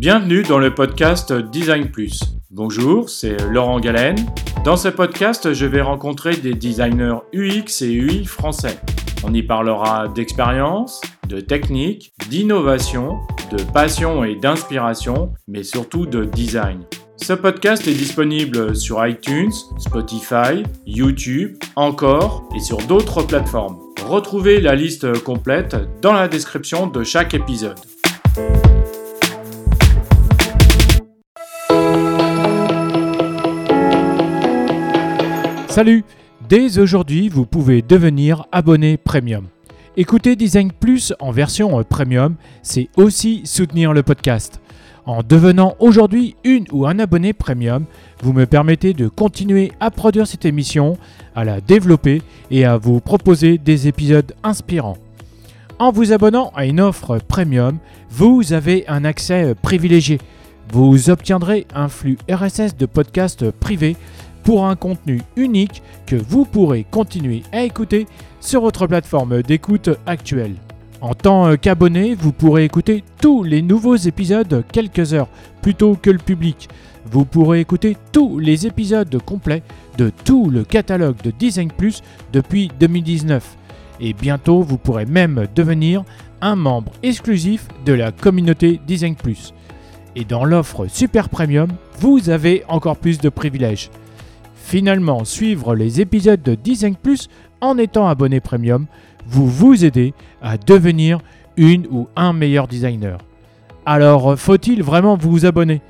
Bienvenue dans le podcast Design Plus. Bonjour, c'est Laurent Galen. Dans ce podcast, je vais rencontrer des designers UX et UI français. On y parlera d'expérience, de technique, d'innovation, de passion et d'inspiration, mais surtout de design. Ce podcast est disponible sur iTunes, Spotify, YouTube, encore et sur d'autres plateformes. Retrouvez la liste complète dans la description de chaque épisode. Salut Dès aujourd'hui, vous pouvez devenir abonné premium. Écouter Design Plus en version premium, c'est aussi soutenir le podcast. En devenant aujourd'hui une ou un abonné premium, vous me permettez de continuer à produire cette émission, à la développer et à vous proposer des épisodes inspirants. En vous abonnant à une offre premium, vous avez un accès privilégié. Vous obtiendrez un flux RSS de podcasts privés pour un contenu unique que vous pourrez continuer à écouter sur votre plateforme d'écoute actuelle. En tant qu'abonné, vous pourrez écouter tous les nouveaux épisodes quelques heures plus tôt que le public. Vous pourrez écouter tous les épisodes complets de tout le catalogue de Design Plus depuis 2019. Et bientôt, vous pourrez même devenir un membre exclusif de la communauté Design Plus. Et dans l'offre Super Premium, vous avez encore plus de privilèges. Finalement, suivre les épisodes de Design Plus en étant abonné premium vous vous aidez à devenir une ou un meilleur designer. Alors, faut-il vraiment vous abonner?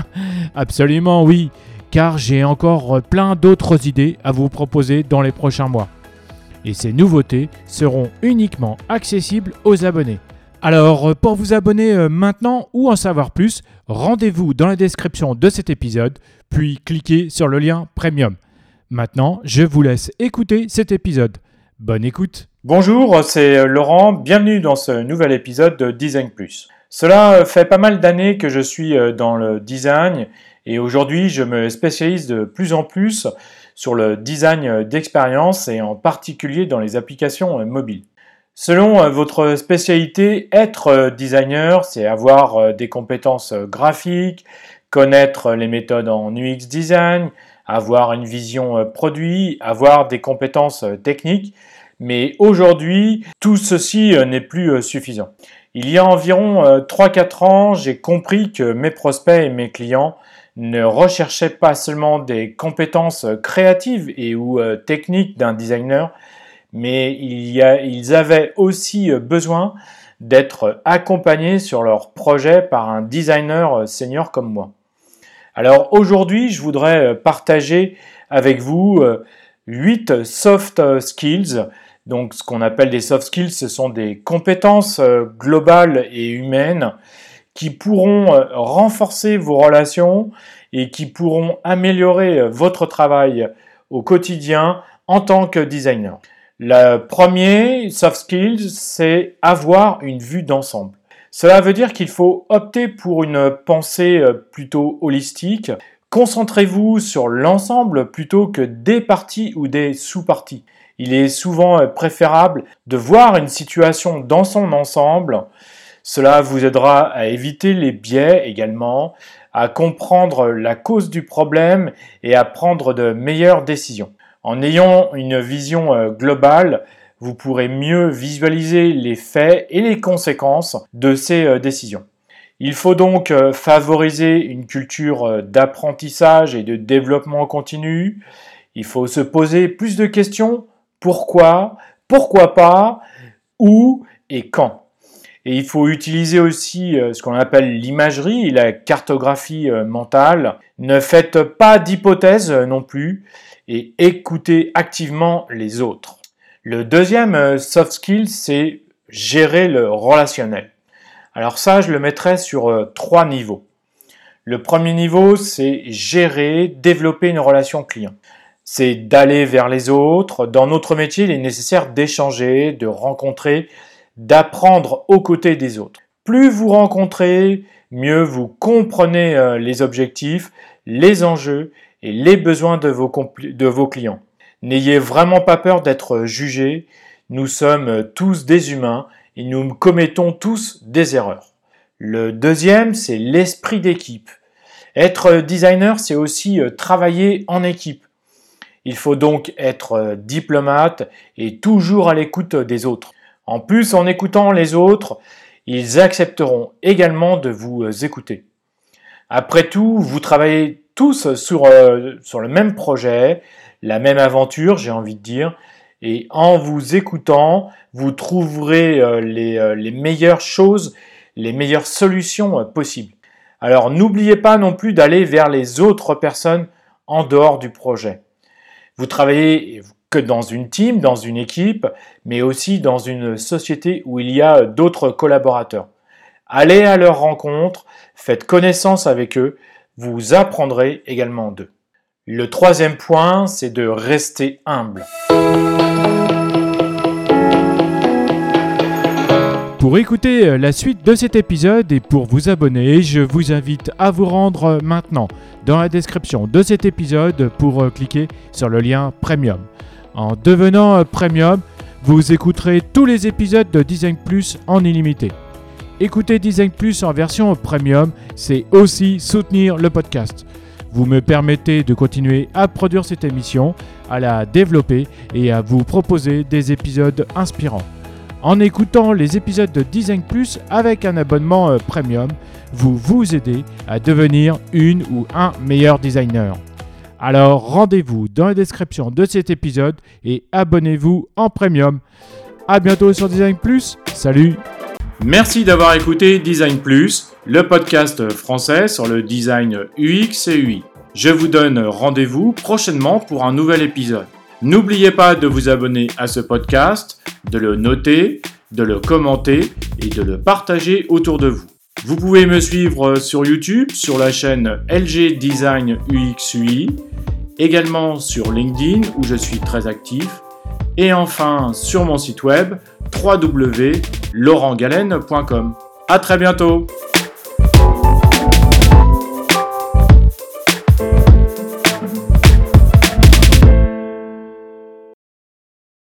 Absolument oui, car j'ai encore plein d'autres idées à vous proposer dans les prochains mois. Et ces nouveautés seront uniquement accessibles aux abonnés. Alors, pour vous abonner euh, maintenant ou en savoir plus, rendez-vous dans la description de cet épisode, puis cliquez sur le lien Premium. Maintenant, je vous laisse écouter cet épisode. Bonne écoute Bonjour, c'est Laurent, bienvenue dans ce nouvel épisode de Design Plus. Cela fait pas mal d'années que je suis euh, dans le design et aujourd'hui je me spécialise de plus en plus sur le design d'expérience et en particulier dans les applications mobiles. Selon euh, votre spécialité, être euh, designer, c'est avoir des compétences graphiques, connaître les méthodes en UX design, avoir une vision produit, avoir des compétences techniques mais aujourd'hui, tout ceci euh, n'est plus euh, suffisant. Il y a environ 3-4 euh, ans, j'ai compris que mes prospects et mes clients ne recherchaient pas seulement des compétences créatives et ou techniques d'un designer, mais ils avaient aussi besoin d'être accompagnés sur leur projet par un designer senior comme moi. Alors aujourd'hui, je voudrais partager avec vous 8 soft skills donc ce qu'on appelle des soft skills, ce sont des compétences euh, globales et humaines qui pourront euh, renforcer vos relations et qui pourront améliorer euh, votre travail au quotidien en tant que designer. Le premier soft skills, c'est avoir une vue d'ensemble. Cela veut dire qu'il faut opter pour une pensée plutôt holistique. Concentrez-vous sur l'ensemble plutôt que des parties ou des sous-parties. Il est souvent euh, préférable de voir une situation dans son ensemble. Cela vous aidera à éviter les biais également, à comprendre la cause du problème et à prendre de meilleures décisions. En ayant une vision euh, globale, vous pourrez mieux visualiser les faits et les conséquences de ces euh, décisions. Il faut donc favoriser une culture d'apprentissage et de développement continu. Il faut se poser plus de questions pourquoi, pourquoi pas, où et quand? Et il faut utiliser aussi euh, ce qu'on appelle l'imagerie la cartographie euh, mentale. Ne faites pas d'hypothèses euh, non plus et écoutez activement les autres. Le deuxième soft skill, c'est gérer le relationnel. Alors ça, je le mettrai sur trois niveaux. Le premier niveau, c'est gérer, développer une relation client c'est d'aller vers les autres. Dans notre métier, il est nécessaire d'échanger, de rencontrer, d'apprendre aux côtés des autres. Plus vous rencontrez, mieux vous comprenez euh, les objectifs, les enjeux et les besoins de vos, clients. N'ayez vraiment pas peur d'être jugé. Nous sommes tous des humains et nous commettons tous des erreurs. Le deuxième, c'est l'esprit d'équipe. Être designer, c'est aussi euh, travailler en équipe. Il faut donc être euh, diplomate et toujours à l'écoute des autres. En plus, en écoutant les autres, ils accepteront également de vous euh, écouter. Après tout, vous travaillez tous sur, sur le même projet, la même aventure, j'ai envie de dire, et en vous écoutant, vous trouverez les, les meilleures choses, les meilleures solutions possibles. Alors n'oubliez pas non plus d'aller vers les autres personnes en dehors du projet. Vous travaillez que dans une team, dans une équipe, mais aussi dans une société où il y a d'autres collaborateurs. Allez à leur rencontre, faites connaissance avec eux, vous apprendrez également d'eux. Le troisième point, c'est de rester humble. Pour écouter euh, la suite de cet épisode et pour vous abonner, je vous invite à vous rendre euh, maintenant dans la description de cet épisode pour euh, cliquer sur le lien Premium. En devenant Premium, vous écouterez tous les épisodes de Design Plus en illimité. Écouter Design Plus en version Premium, c'est aussi soutenir le podcast. Vous me permettez de continuer à produire cette émission, à la développer et à vous proposer des épisodes inspirants. En écoutant les épisodes de Design Plus avec un abonnement euh, premium, vous vous aidez à devenir une ou un meilleur designer. Alors rendez-vous dans la description de cet épisode et abonnez-vous en premium. A bientôt sur Design Plus. Salut Merci d'avoir écouté Design Plus, le podcast français sur le design UX et UI. Je vous donne rendez-vous prochainement pour un nouvel épisode. N'oubliez pas de vous abonner à ce podcast, de le noter, de le commenter et de le partager autour de vous. Vous pouvez me suivre sur YouTube sur la chaîne LG Design UXUI, également sur LinkedIn où je suis très actif, et enfin sur mon site web www.laurentgalen.com. À très bientôt!